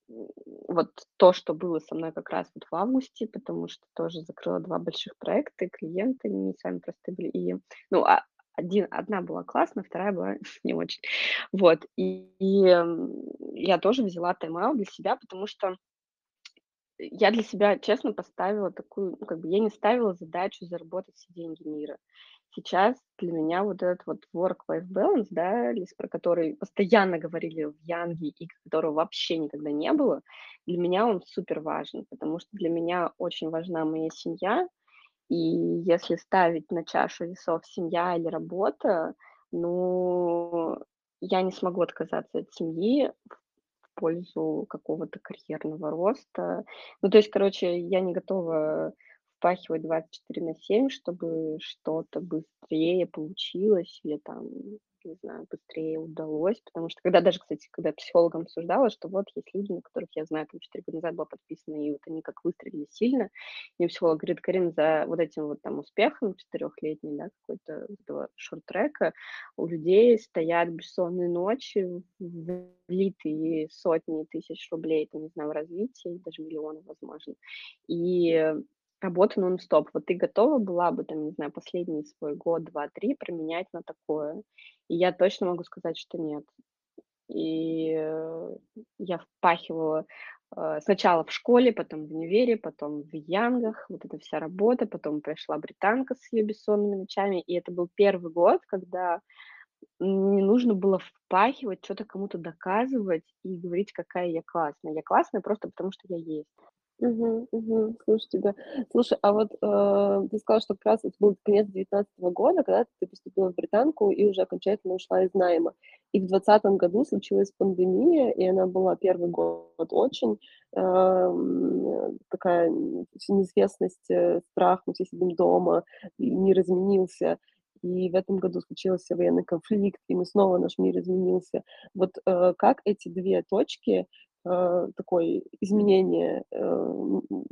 вот то, что было со мной как раз вот в августе, потому что тоже закрыла два больших проекта, и клиенты не сами простые были. И, ну, а один, одна была классная, вторая была не очень. Вот, и, и я тоже взяла тайм-аут для себя, потому что я для себя, честно, поставила такую, ну, как бы я не ставила задачу заработать все деньги мира. Сейчас для меня вот этот вот work-life balance, да, про который постоянно говорили в Янге и которого вообще никогда не было, для меня он супер важен, потому что для меня очень важна моя семья, и если ставить на чашу весов семья или работа, ну, я не смогу отказаться от семьи в пользу какого-то карьерного роста. Ну, то есть, короче, я не готова впахивать 24 на 7, чтобы что-то быстрее получилось или там не знаю, быстрее удалось, потому что когда даже, кстати, когда психологом обсуждала, что вот есть люди, на которых я знаю, там 4 года назад была подписана, и вот они как выстрелили сильно, мне психолог говорит, Карин, за вот этим вот там успехом четырехлетним, да, какой-то шорт-трека у людей стоят бессонные ночи, влитые сотни тысяч рублей, там, не знаю, в развитие, даже миллионы, возможно, и работа нон-стоп. Вот ты готова была бы, там, не знаю, последний свой год, два, три променять на такое? И я точно могу сказать, что нет. И э, я впахивала э, сначала в школе, потом в универе, потом в Янгах, вот эта вся работа, потом пришла британка с ее бессонными ночами, и это был первый год, когда не нужно было впахивать, что-то кому-то доказывать и говорить, какая я классная. Я классная просто потому, что я есть. Мгм, мгм. Слушаю тебя. Слушай, а вот, э, ты сказала, что как раз это был конец девятнадцатого года, когда ты поступила в британку и уже окончательно ушла из найма. И в двадцатом году случилась пандемия, и она была первый год очень, эм, такая неизвестность, э, страх, мы все сидим дома, и мир изменился. И в этом году случился военный конфликт, и мы снова наш мир изменился. Вот, э, как эти две точки э, такое изменение э,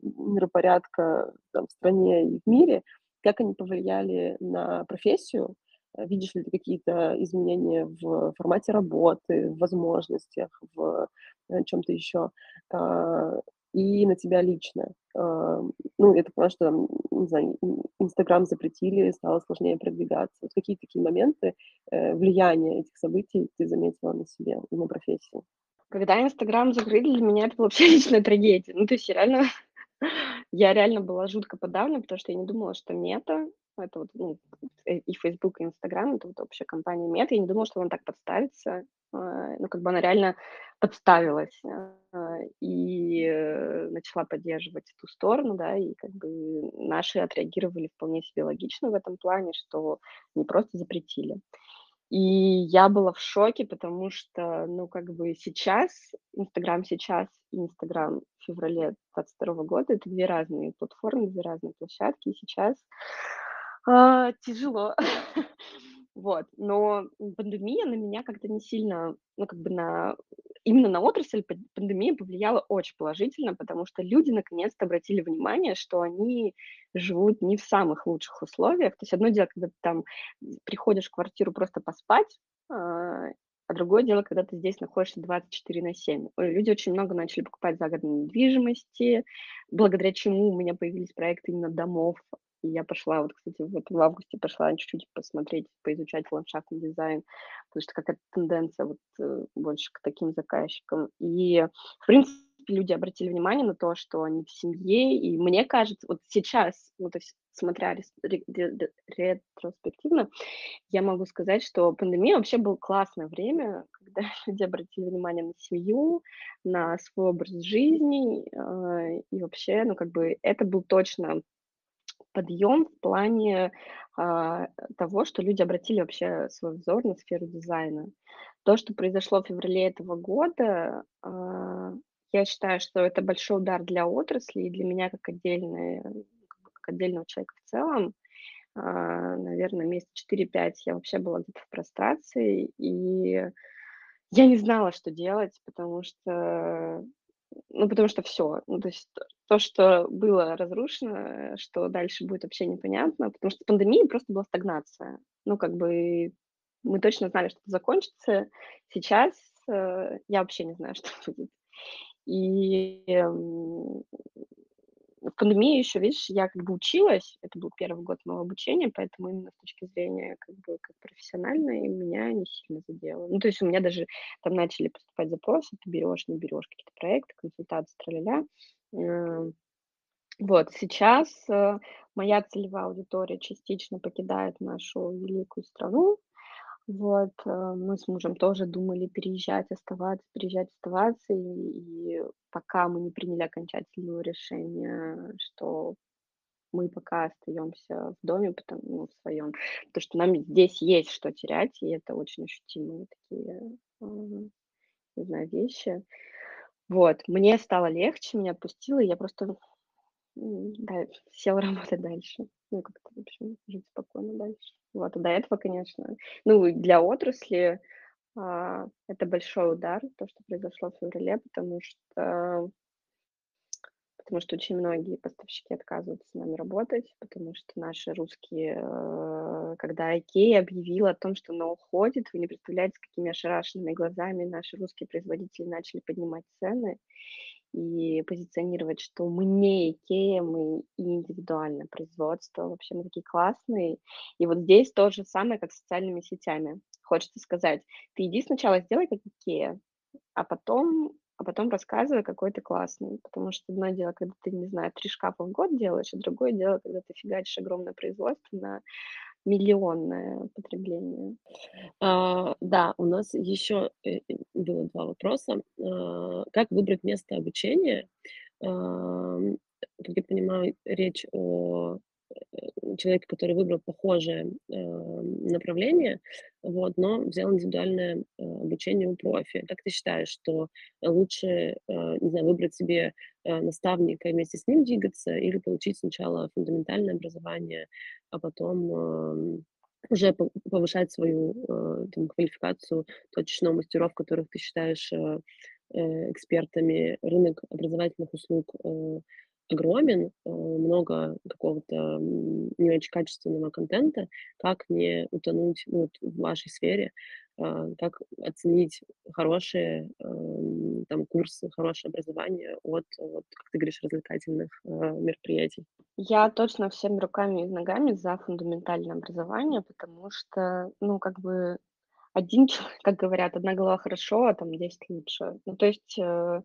миропорядка там, в стране и в мире, как они повлияли на профессию? Э, видишь ли ты какие-то изменения в формате работы, в возможностях, в э, чем-то еще? Э, и на тебя лично. Э, ну, это просто, не знаю, Инстаграм запретили, стало сложнее продвигаться. Вот какие такие моменты влияния этих событий ты заметила на себе и на профессии? Когда Инстаграм закрыли, для меня это была вообще личная трагедия. Ну, то есть я реально, я реально была жутко подавлена, потому что я не думала, что Мета, это вот ну, э, и Facebook, и Инстаграм, это вот вообще компания Мета, я не думала, что она так подставится. А, ну, как бы она реально подставилась а, и э, начала поддерживать эту сторону, да, и как бы наши отреагировали вполне себе логично в этом плане, что не просто запретили. И я была в шоке, потому что, ну, как бы сейчас, Инстаграм сейчас и Инстаграм в феврале 22 года- это две разные платформы, две разные площадки. И сейчас, а, тяжело. Вот, но пандемия на меня как-то не сильно, ну, как бы на именно на отрасль пандемия повлияла очень положительно, потому что люди наконец-то обратили внимание, что они живут не в самых лучших условиях. То есть одно дело, когда ты там приходишь в квартиру просто поспать, а, а другое дело, когда ты здесь находишься 24 на 7. Люди очень много начали покупать загородной недвижимости, благодаря чему у меня появились проекты именно домов, и я пошла, вот, кстати, вот в августе пошла чуть-чуть посмотреть, поизучать ландшафтный дизайн, потому что какая-то тенденция вот э, больше к таким заказчикам. И, в принципе, люди обратили внимание на то, что они в семье, и мне кажется, вот сейчас, ну, то есть смотря ретроспективно, я могу сказать, что пандемия вообще было классное время, когда люди обратили внимание на семью, на свой образ жизни, э, и вообще, ну, как бы это был точно подъем в плане а, того, что люди обратили вообще свой взор на сферу дизайна. То, что произошло в феврале этого года, а, я считаю, что это большой удар для отрасли и для меня как, отдельной, как отдельного человека в целом. А, наверное, месяца 4-5 я вообще была где-то в прострации, и я не знала, что делать, потому что ну, потому что все, Ну, то есть то, что было разрушено, что дальше будет вообще непонятно, потому что пандемия просто была стагнация. Ну, как бы мы точно знали, что это закончится. Сейчас э, я вообще не знаю, что будет. И эм, в пандемии еще, видишь, я как бы училась, это был первый год моего обучения, поэтому именно с точки зрения как бы как профессиональной меня не сильно задело. Ну, то есть у меня даже там начали поступать запросы, ты берешь, не берешь какие-то проекты, консультации, тра ля Вот, сейчас э, моя целевая аудитория частично покидает нашу великую страну, вот, э, мы с мужем тоже думали переезжать, оставаться, переезжать, оставаться, и, и пока мы не приняли окончательного решения, что мы пока остаемся в доме, потому, ну, в своем, потому что нам здесь есть что терять, и это очень ощутимые такие, не знаю, вещи. Вот, мне стало легче, меня отпустило, и я просто да, села работать дальше. Ну, как-то, в общем, жить спокойно дальше. Вот, а до этого, конечно, ну, для отрасли а, это большой удар, то, что произошло в феврале, потому что потому что очень многие поставщики отказываются с нами работать, потому что наши русские, э, когда IKEA объявила о том, что она уходит, вы не представляете, с какими ошарашенными глазами наши русские производители начали поднимать цены. И позиционировать, что мы не Икея, мы индивидуальное производство, вообще мы такие классные. И вот здесь то же самое, как с социальными сетями. Хочется сказать, ты иди сначала сделай как Икея, а потом а потом рассказывай, какой ты классный. Потому что одно дело, когда ты, не знаю, три шкафа в год делаешь, а другое дело, когда ты фигачишь огромное производство на миллионное потребление. А, да, у нас еще э, э, было два вопроса. А, как выбрать место обучения? А, как я понимаю, речь о человека, который выбрал похожее, э, направление, вот, но взял индивидуальное, э, обучение у профи. Как ты считаешь, что лучше, э, не знаю, выбрать себе, э, наставника и вместе с ним двигаться или получить сначала фундаментальное образование, а потом, эм, уже по повышать свою, э, там, квалификацию точечно мастеров, которых ты считаешь, э, э, экспертами? Рынок образовательных услуг, э, огромен, э, много какого-то не очень качественного контента, как не утонуть ну, вот в вашей сфере, а, как оценить хорошие эм, там курсы, хорошее образование от, вот, как ты говоришь, развлекательных э, мероприятий. Я точно всеми руками и ногами за фундаментальное образование, потому что, ну, как бы один человек, как говорят, одна голова хорошо, а там 10 лучше. Ну, то есть э,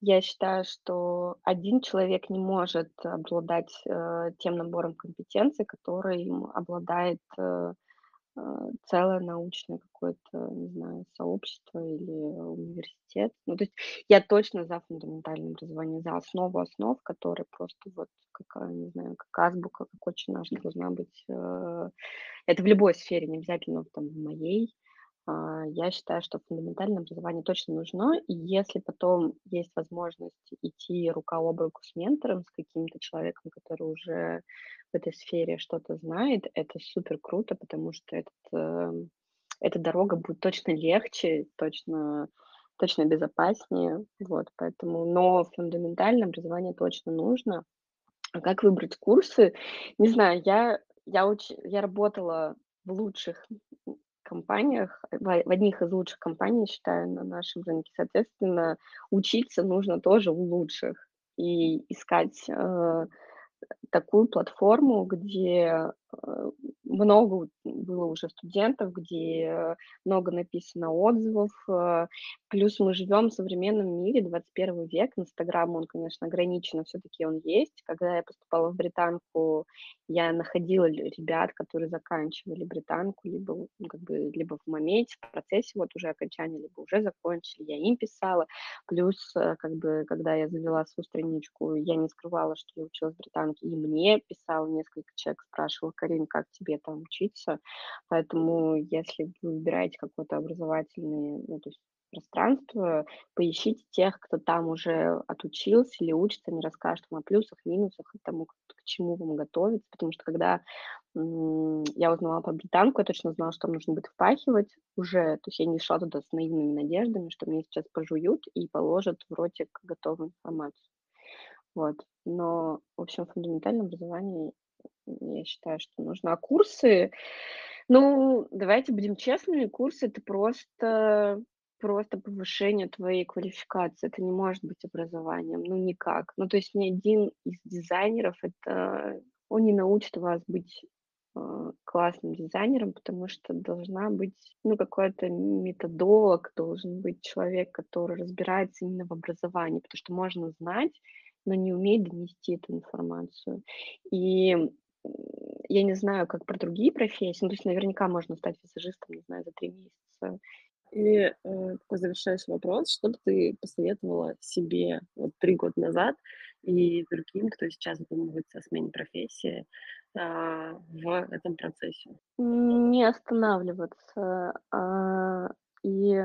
я считаю, что один человек не может обладать, э, тем набором компетенций, которым обладает, э, э, целое научное какое-то, не знаю, сообщество или университет. Ну, то есть я точно за фундаментальное образование, за основу основ, которая просто вот как, не знаю, как азбука, как очень наша должна быть. Это в любой сфере, не обязательно там в моей. А, я считаю, что фундаментальное образование точно нужно, и если потом есть возможность идти рука об руку с ментором, с каким-то человеком, который уже в этой сфере что-то знает, это супер круто, потому что этот, э, эта дорога будет точно легче, точно, точно безопаснее. Вот, поэтому, но фундаментальное образование точно нужно. А как выбрать курсы? Не знаю, я, я, уч... я работала в лучших компаниях, в одних из лучших компаний, считаю, на нашем рынке. Соответственно, учиться нужно тоже у лучших и искать, э, такую платформу, где, э, много было уже студентов, где много написано отзывов. Э, плюс мы живем в современном мире, 21 век. Инстаграм, он, конечно, ограничен, все-таки он есть. Когда я поступала в британку, я находила ребят, которые заканчивали британку, либо, ну, как бы, либо в моменте, в процессе вот уже окончания, либо уже закончили, я им писала. Плюс, э, как бы, когда я завела свою страничку, я не скрывала, что я училась в британке, и мне писал несколько человек, спрашивал, Карин, как тебе там учиться? Поэтому если вы выбираете какое-то образовательное, ну, то есть пространство, поищите тех, кто там уже отучился или учится, они расскажут вам о плюсах, минусах и тому, к, чему вам готовиться, потому что когда я узнала про британку, я точно знала, что там нужно будет впахивать уже, то есть я не шла туда с наивными надеждами, что мне сейчас пожуют и положат в ротик готовую информацию. Вот. Но, в общем, фундаментальное образование я считаю, что нужно. А курсы, ну, давайте будем честными, курсы это просто просто повышение твоей квалификации. Это не может быть образованием, ну никак. Ну, то есть ни один из дизайнеров это он не научит вас быть э, классным дизайнером, потому что должна быть, ну, какой-то методолог, должен быть человек, который разбирается именно в образовании, потому что можно знать, но не уметь донести эту информацию. И я не знаю, как про другие профессии, ну, то есть наверняка можно стать визажистом, не знаю, за три месяца. И э, такой завершающий вопрос, что бы ты посоветовала себе вот три года назад и другим, кто сейчас задумывается о смене профессии а, в этом процессе? Не останавливаться. А, и,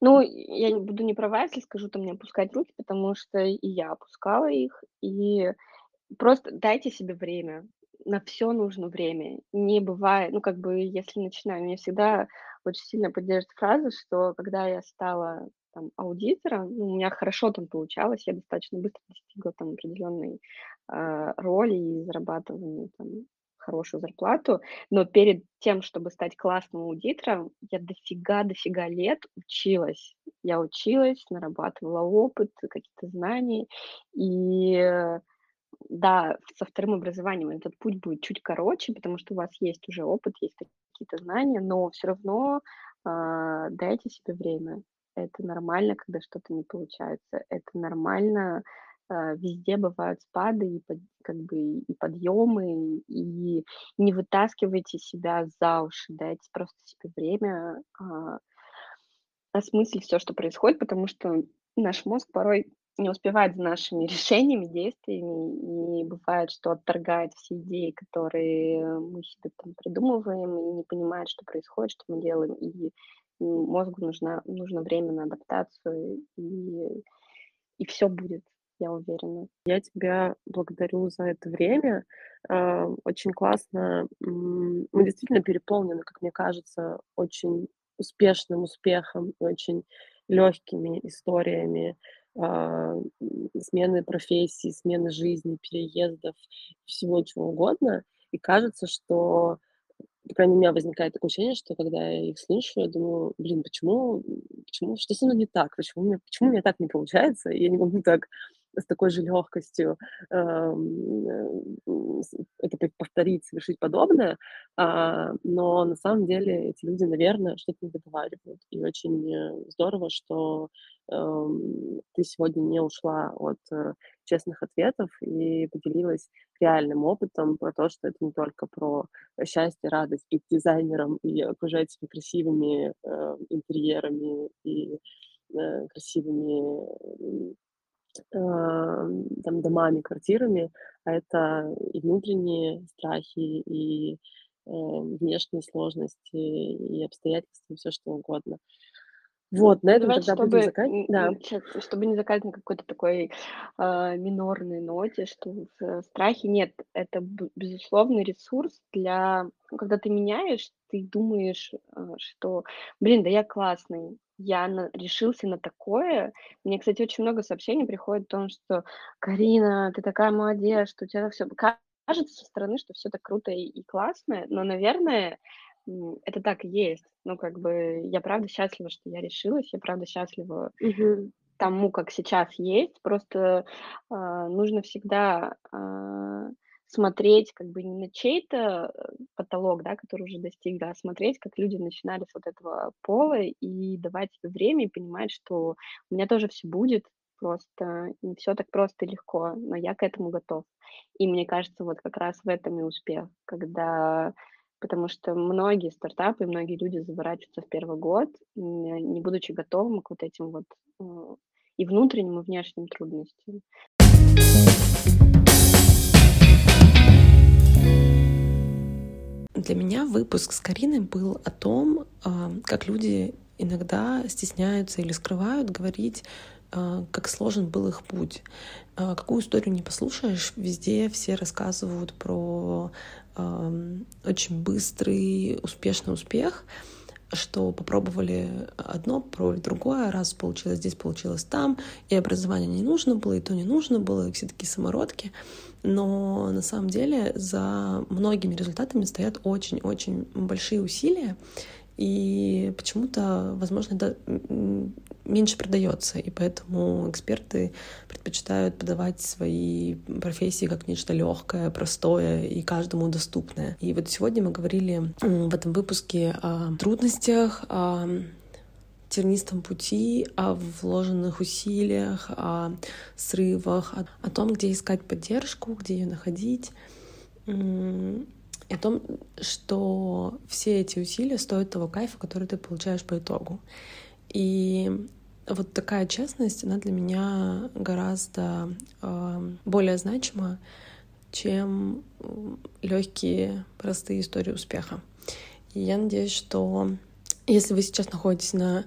ну, я не буду не права, если скажу, там не опускать руки, потому что и я опускала их, и просто дайте себе время на все нужно время. Не бывает, ну, как бы, если начинаю, меня всегда очень сильно поддерживает фраза, что когда я стала там аудитором, ну, у меня хорошо там получалось, я достаточно быстро достигла там определенной э, роли и зарабатывания там хорошую зарплату, но перед тем, чтобы стать классным аудитором, я дофига-дофига лет училась. Я училась, нарабатывала опыт, какие-то знания, и да, со вторым образованием этот путь будет чуть короче, потому что у вас есть уже опыт, есть какие-то знания, но все равно э, дайте себе время. Это нормально, когда что-то не получается. Это нормально. Э, везде бывают спады и под, как бы и подъемы, и не вытаскивайте себя за уши, дайте просто себе время э, осмыслить все, что происходит, потому что наш мозг порой не успевает за нашими решениями, действиями, и бывает, что отторгает все идеи, которые мы себе там придумываем, и не понимает, что происходит, что мы делаем, и мозгу нужно, нужно время на адаптацию, и, и все будет, я уверена. Я тебя благодарю за это время. А, очень классно. Мы действительно переполнены, как мне кажется, очень успешным успехом, очень легкими историями а, смены профессии, смены жизни, переездов, всего чего угодно. И кажется, что, по крайней мере, у меня возникает такое ощущение, что когда я их слышу, я думаю, блин, почему, почему, что со мной не так, почему, мне, почему у меня так не получается, я не могу так с такой же легкостью эм, э, это повторить, совершить подобное, а, но на самом деле эти люди, наверное, что-то не договаривают. И очень э, здорово, что эм, ты сегодня не ушла от э, честных ответов и поделилась реальным опытом про то, что это не только про счастье, радость, быть дизайнером и окружать себя красивыми интерьерами и красивыми там, домами, квартирами, а это и внутренние страхи, и э, внешние сложности, и обстоятельства, и все что угодно. Вот, на этом Давайте, тогда чтобы, будем заканчивать. Да. сейчас, чтобы не заканчивать на какой-то такой э, минорной ноте, что в страхе нет, это безусловный ресурс для, когда ты меняешь, ты думаешь, э, что, блин, да я классный, я на, решился на такое. Мне, кстати, очень много сообщений приходит о том, что Карина, ты такая молодец, что у тебя все кажется со стороны, что все так круто и, и классно, но, наверное, это так и есть. Ну, как бы я правда счастлива, что я решилась, я правда счастлива тому, как сейчас есть. Просто а, нужно всегда а, смотреть как бы не на чей-то э, потолок, да, который уже достиг, да, а смотреть, как люди начинали с вот этого пола и давать себе время и понимать, что у меня тоже все будет, просто не все так просто и легко, но я к этому готов. И мне кажется, вот как раз в этом и успех, когда потому что многие стартапы, многие люди заворачиваются в первый год, не будучи готовым к вот этим вот э, и внутренним, и внешним трудностям. Для меня выпуск с Кариной был о том, а, как люди иногда стесняются или скрывают говорить а, как сложен был их путь. А, какую историю не послушаешь, везде все рассказывают про очень быстрый, успешный успех, что попробовали одно, попробовали другое, раз получилось здесь, получилось там, и образование не нужно было, и то не нужно было, и все такие самородки. Но на самом деле за многими результатами стоят очень-очень большие усилия, и почему-то, возможно, это меньше продается, и поэтому эксперты предпочитают подавать свои профессии как нечто легкое, простое и каждому доступное. И вот сегодня мы говорили в этом выпуске о трудностях, о тернистом пути, о вложенных усилиях, о срывах, о, о том, где искать поддержку, где ее находить о том, что все эти усилия стоят того кайфа, который ты получаешь по итогу. И вот такая честность, она для меня гораздо э, более значима, чем легкие, простые истории успеха. И я надеюсь, что если вы сейчас находитесь на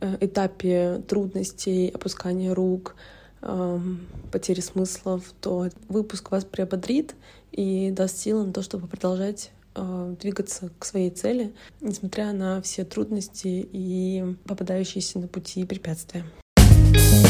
э, этапе трудностей, опускания рук, э, потери смыслов, то выпуск вас приободрит и даст силы на то, чтобы продолжать э, Э, двигаться к своей цели, несмотря на все трудности и попадающиеся на пути препятствия. thank you